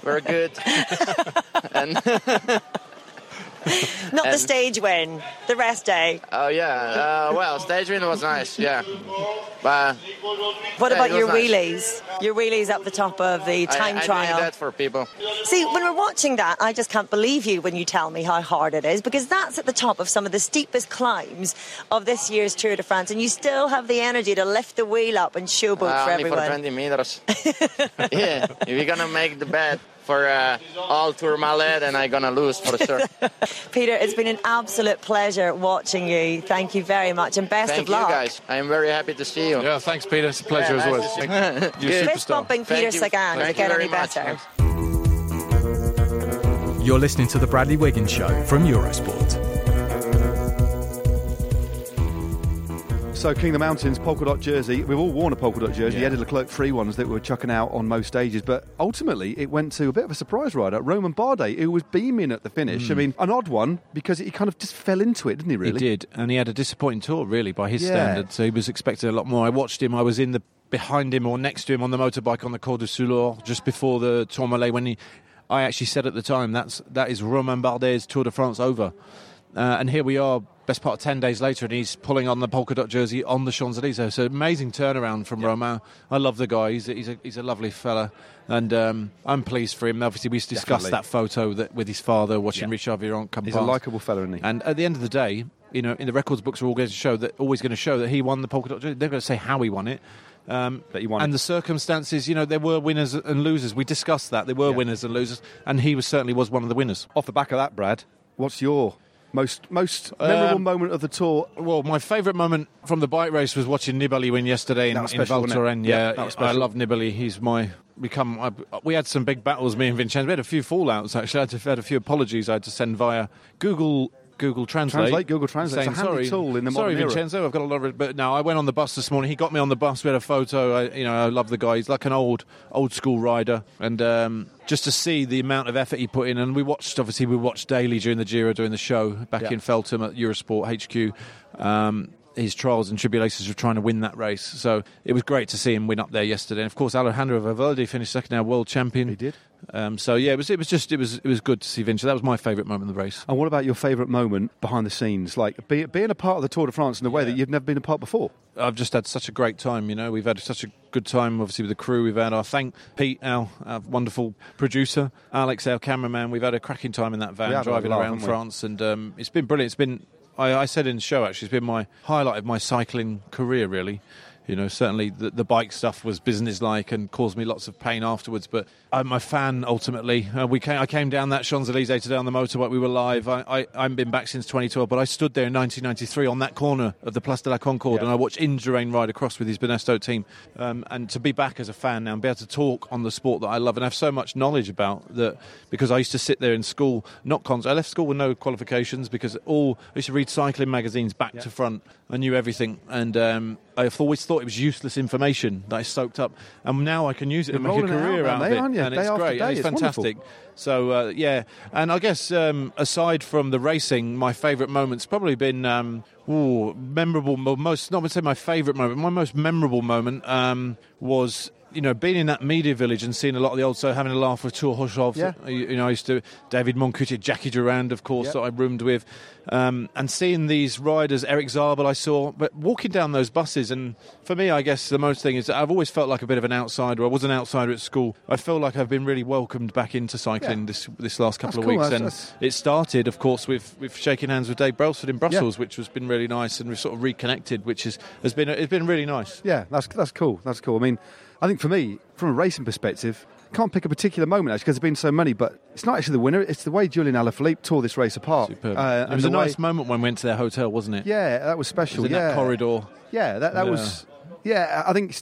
were good. and Not the stage win, the rest day. oh yeah, uh, well, stage win was nice. Yeah, but What Yeah, about your nice. wheelies? Your wheelies up the top of the time I, I trial. need that for people. See, when we're watching that, I just can't believe you when you tell me how hard it is because that's at the top of some of the steepest climbs of this year's Tour de France, and you still have the energy to lift the wheel up and showboat Uh, for only for everyone. 20 meters. yeah, if you're gonna make the bet for uh, all Tourmalet, and I'm gonna lose for sure. Peter, it's been an absolute pleasure watching you. Thank you very much, and best Thank of you luck. guys. I am very happy to see you. Yeah, thanks, Peter. It's a pleasure Yeah, as nice well. to you. You're a Fist superstar. bumping Peter Thank you. Sagan to Thank get very any much. You're listening to The Bradley Wiggins Show from Eurosport. So King of the Mountains polka dot jersey. We've all worn a polka dot jersey. Yeah. The Eddie Leclerc free ones that we were chucking out on most stages, but ultimately it went to a bit of a surprise rider, Romain Bardet, who was beaming at the finish. I mean, an odd one because he kind of just fell into it, didn't he? Really? He did, and he had a disappointing tour, really, by his Yeah. standards. So he was expecting a lot more. I watched him. I was in the behind him or next to him on the motorbike on the Col du Soulor just before the Tourmalet when he. I actually said at the time that's that is Romain Bardet's Tour de France over, uh, and here we are, best part of ten days later, and he's pulling on the polka dot jersey on the Champs Elysees. So amazing turnaround from Romain. I love the guy. He's a, he's a, he's a lovely fella, and um, I'm pleased for him. Obviously, we discussed Definitely. that photo that with his father watching Yeah. Richard Virenque come He's a likable fella, isn't he? And at the end of the day, you know, in the records books are all going to show that always going to show that he won the polka dot. jersey. They're going to say how he won it. Um, But he won and it. the circumstances, you know, there were winners and losers. We discussed that there were Yeah. winners and losers, and he was certainly was one of the winners. Off the back of that, Brad, what's your most most memorable Um, moment of the tour? Well, my favourite moment from the bike race was watching Nibali win yesterday in, in special, it? Thorens. Yeah, Yeah, I love Nibali. He's my become. I, we had some big battles, me and Vincenzo. We had a few fallouts actually. I had, to, had a few apologies. I had to send via Google. Google Translate. Translate, Google Translate. It's Saying, a handy sorry, tool in the sorry, modern era." Vincenzo. I've got a lot of it. But no, I went on the bus this morning. He got me on the bus. We had a photo. I, you know, I love the guy. He's like an old, old school rider. And um, just to see the amount of effort he put in, and we watched. Obviously, we watched daily during the Giro, during the show back Yeah. in Feltham at Eurosport HQ. Um, his trials and tribulations of trying to win that race. So it was great to see him win up there yesterday. And of course, Alejandro Valverde finished second, now world champion. He did. Um, so yeah, it was. It was just. It was. It was good to see Vinci. That was my favourite moment of the race. And what about your favourite moment behind the scenes, like be, being a part of the Tour de France in a way that you've never been a part before? I've just had such a great time. You know, we've had such a good time. Obviously, with the crew, we've had our thank Pete, our, our wonderful producer, Alex, our cameraman. We've had a cracking time in that van We have had a driving around? France, and um, it's been brilliant. It's been. I, I said in the show actually, it's been my highlight of my cycling career. Really, you know, certainly the, the bike stuff was business-like and caused me lots of pain afterwards. But I'm a fan ultimately. Uh, we came, I came down that Champs Elysees today on the motorbike. We were live. I, I, I haven't been back since 2012, but I stood there in 1993 on that corner of the Place de la Concorde, and I watched Indurain ride across with his Banesto team. Um, and to be back as a fan now and be able to talk on the sport that I love and have so much knowledge about that, because I used to sit there in school, not cons. I left school with no qualifications because all I used to read cycling magazines back to front. I knew everything, and um, I've always thought it was useless information that I soaked up, and now I can use it You're to make a out career now, out, of it, and Day it's great. and it's, it's wonderful. fantastic. So uh, yeah, and I guess um, aside from the racing, my favourite moment's probably been um, ooh, memorable. Most not to say my favourite moment. My most memorable moment um, was. You know, being in that media village and seeing a lot of the old, so having a laugh with Thor Hushovd. Yeah. You, you know, I used to David Moncoutié, Jacky Durand, of course, Yep. that I roomed with, um, and seeing these riders, Erik Zabel, I saw, but walking down those buses, and for me, I guess the most thing is that I've always felt like a bit of an outsider. I was an outsider at school. I feel like I've been really welcomed back into cycling Yeah. this this last couple That's of cool. weeks, That's- and that's- it started, of course, with with shaking hands with Dave Brailsford in Brussels, which has been really nice, and we've sort of reconnected, which is, has been it's been really nice. Yeah, that's that's cool. That's cool. I mean, I think for me, from a racing perspective, can't pick a particular moment actually because there's been so many. But it's not actually the winner; it's the way Julian Alaphilippe tore this race apart. Uh, it was a way- nice moment when we went to their hotel, wasn't it? Yeah, that was special. was yeah, that corridor. Yeah, that, that Yeah. was. Yeah, I think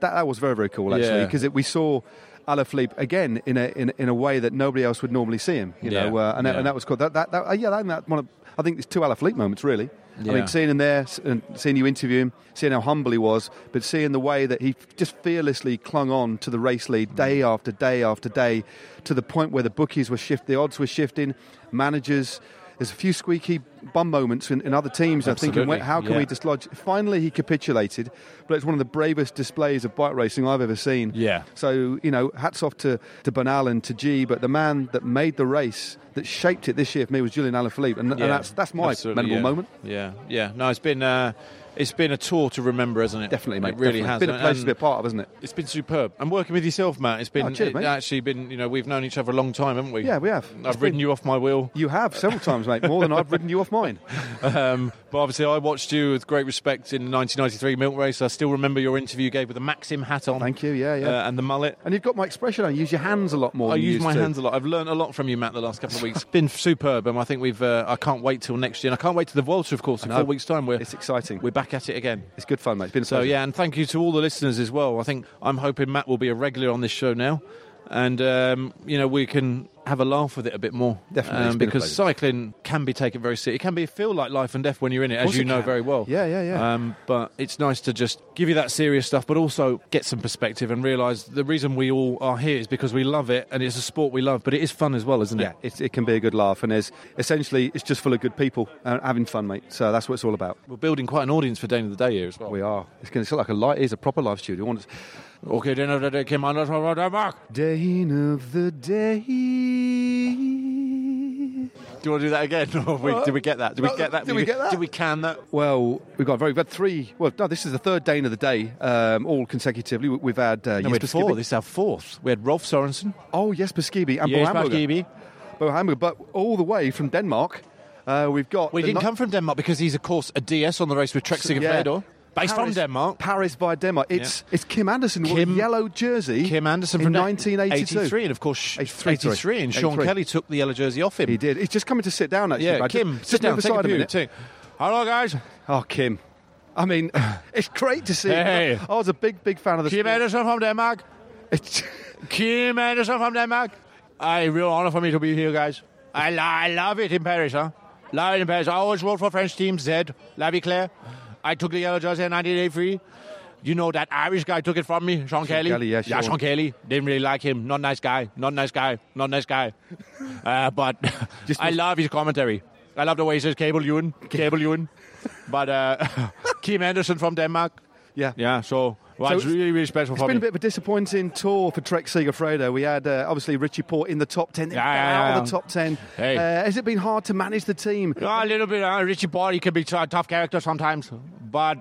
that that was very very cool actually Yeah. because we saw. Alaphilippe again in a in, in a way that nobody else would normally see him, you know, uh, and, that, yeah. and that was cool. That, that, that uh, yeah, that, that one of, I think there's two Alaphilippe moments really. I mean, seeing him there and seeing you interview him, seeing how humble he was, but seeing the way that he just fearlessly clung on to the race lead day mm. after day after day, to the point where the bookies were shift, the odds were shifting, managers. There's a few squeaky bum moments in, in other teams. I think, how can we dislodge? Finally, he capitulated, but it's one of the bravest displays of bike racing I've ever seen. Yeah. So you know, hats off to to Bernal and to G, but the man that made the race, that shaped it this year for me was Julian Alaphilippe, and, and that's that's my memorable yeah. moment. Yeah, yeah. No, it's been uh, it's been a tour to remember, hasn't it? Definitely, mate. It really definitely. has. Been a pleasure to be a part of, isn't it? It's been superb. And working with yourself, Matt. It's been Oh, cheers, it- actually been. You know, we've known each other a long time, haven't we? Yeah, we have. I've It's ridden been- you off my wheel. You have several times, mate. More than I've ridden you off mine. Um, but obviously, I watched you with great respect in the 1993 Milk Race. I still remember your interview you gave with the Maxim hat on. Thank you. Yeah, yeah. Uh, and the mullet. and you've got my expression on. Use your hands a lot more. I use my to. hands a lot. I've learned a lot from you, Matt, the last couple of weeks. It's been superb, and I think we've. Uh, I can't wait till next year, and I can't wait to the Vuelta, of course, in four weeks' time. We're It's exciting. we're back at it again. It's good fun, mate. It's been So yeah, and thank you to all the listeners as well. I think I'm hoping Matt will be a regular on this show now, and um, you know we can have a laugh with it a bit more. Definitely, Um, because cycling can be taken very seriously. It can be feel like life and death when you're in it, as you it know can. very well. Yeah, yeah, yeah. Um, but it's nice to just give you that serious stuff, but also get some perspective and realise the reason we all are here is because we love it and it's a sport we love, but it is fun as well, isn't it? Yeah, it, it can be a good laugh, and there's essentially it's just full of good people uh, having fun, mate. So that's what it's all about. We're building quite an audience for Day of the Day here as well. We are. It's going to look like a light. It's a proper live studio. We want Okay, Dane of the Day came on. let's talk about Denmark. Dane of the Day. Do you want to do that again? Or we, did we get that? Did we get that? did we get that? Did we can that? Well, we've got very, we've had three. Well, no, this is the third Dane of the Day, um, all consecutively. We- We've had uh, No, we had Jesper four. Skibby. This is our fourth. We had Rolf Sorensen. Oh, Jesper Skibby and Bo Jesper Hamburger. Skibby. Bo Hamburger, but all the way from Denmark. Uh, we've got. Well, the didn't no- come from Denmark because he's, of course, a DS on the race with Trek Segafredo. But he's from Paris- Denmark. Paris by Denmark. It's it's Kim Andersen with a yellow jersey. Kim Andersen from 1982. 83, and of course 83, 83, sorry. and Sean 83. Kelly took the yellow jersey off him. He did. He's just coming to sit down. Actually, yeah. Kim, Just- sit just down, take a a. Take- Hello, guys. Oh, Kim. I mean, it's great to see. Hey. I was a big, big fan of the Kim sport. Andersen from Denmark. Kim Andersen from Denmark. A real honor for me to be here, guys. I, I love it in Paris, huh? Love it in Paris. I always wrote for French team, Z, La Vie Claire. I took the yellow jersey in 1983. You know that Irish guy took it from me, Sean, Kelly. Kelly, yeah, yeah, Sean. Sean Kelly. Didn't really like him. Not nice guy. Not nice guy. Not nice guy. Uh, but Just- I love his commentary. I love the way he says Cable Ewan, Cable Ewan. But uh, Kim Andersen from Denmark. yeah. Yeah, so well, So it's really, really special It's been me. a bit of a disappointing tour for Trek Segafredo. We had uh, obviously Richie Porte in the top 10, Yeah, yeah, out yeah. of the top 10. Hey. Uh, has it been hard to manage the team? Yeah, a little bit. Uh, Richie Porte, he can be a tough character sometimes, but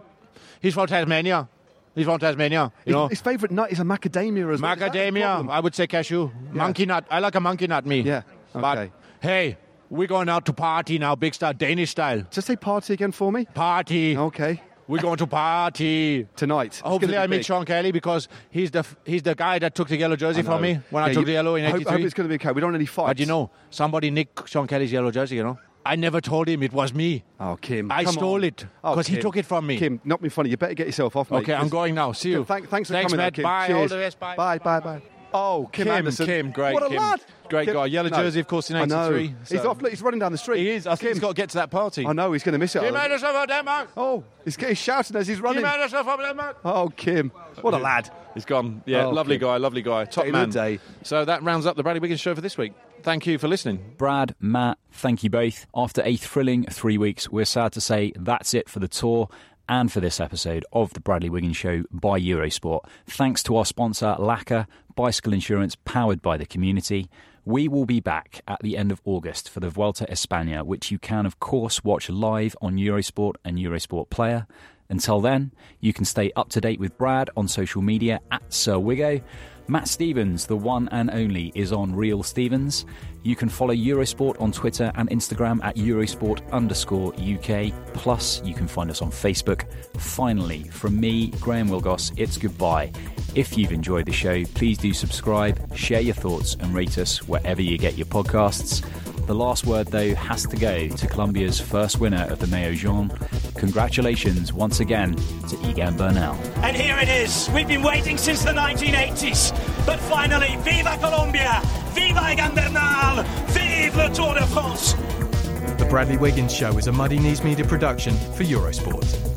he's from Tasmania. He's from Tasmania, you His, know. his favourite nut is a macadamia as well. Macadamia. I would say cashew. Monkey nut. I like a monkey nut, me. Yeah, But hey, we're going out to party now, big star, Danish style. Just say party again for me. Party. Okay. We're going to party. Tonight. Hopefully, I meet big. Sean Kelly because he's the he's the guy that took the yellow jersey from me when I took you- the yellow in I hope, hope it's going to be okay. We don't want any fights. But you know, somebody nicked Sean Kelly's yellow jersey. You know, I never told him it was me. Oh, Kim. I stole on. it Oh, 'cause he took it from me. Kim, not be funny. You better get yourself off, mate. Okay, I'm going now. See you. Thank, thanks for Thanks, coming, Matt. Kim. Bye. Cheers. All the best. Bye. Bye, bye, bye. Oh, Kim, Kim, Andersen. Kim, great. What a Kim. lad. Great Kim- guy. Yellow No. jersey, of course, in I know. 83, He's off. He's running down the street. He is. I think Kim. he's got to get to that party. I know he's going to miss it. Kim Andersen from Denmark. Oh, he's, he's shouting as he's running. Kim Andersen from Denmark. Oh, Kim. What a lad. He's gone. Yeah, Oh, lovely Kim. guy, lovely guy. Top Day man. day. So that rounds up the Bradley Wiggins show for this week. Thank you for listening. Brad, Matt, thank you both. After a thrilling three weeks, we're sad to say that's it for the tour and for this episode of the Bradley Wiggins Show by Eurosport. Thanks to our sponsor, Laka, bicycle insurance powered by the community. We will be back at the end of August for the Vuelta España, which you can, of course, watch live on Eurosport and Eurosport Player. Until then, you can stay up to date with Brad on social media at Sir Wiggo. Matt Stephens, the one and only, is on Real Stevens. You can follow Eurosport on Twitter and Instagram at Eurosport underscore UK. Plus, you can find us on Facebook. Finally, from me, Graham Willgoss, it's goodbye. If you've enjoyed the show, please do subscribe, share your thoughts, and rate us wherever you get your podcasts. The last word, though, has to go to Colombia's first winner of the maillot jaune. Congratulations once again to Egan Bernal. And here it is. We've been waiting since the 1980s. But finally, Viva Colombia! Viva Egan Bernal! Vive le Tour de France! The Bradley Wiggins Show is a Muddy Knees Media production for Eurosport.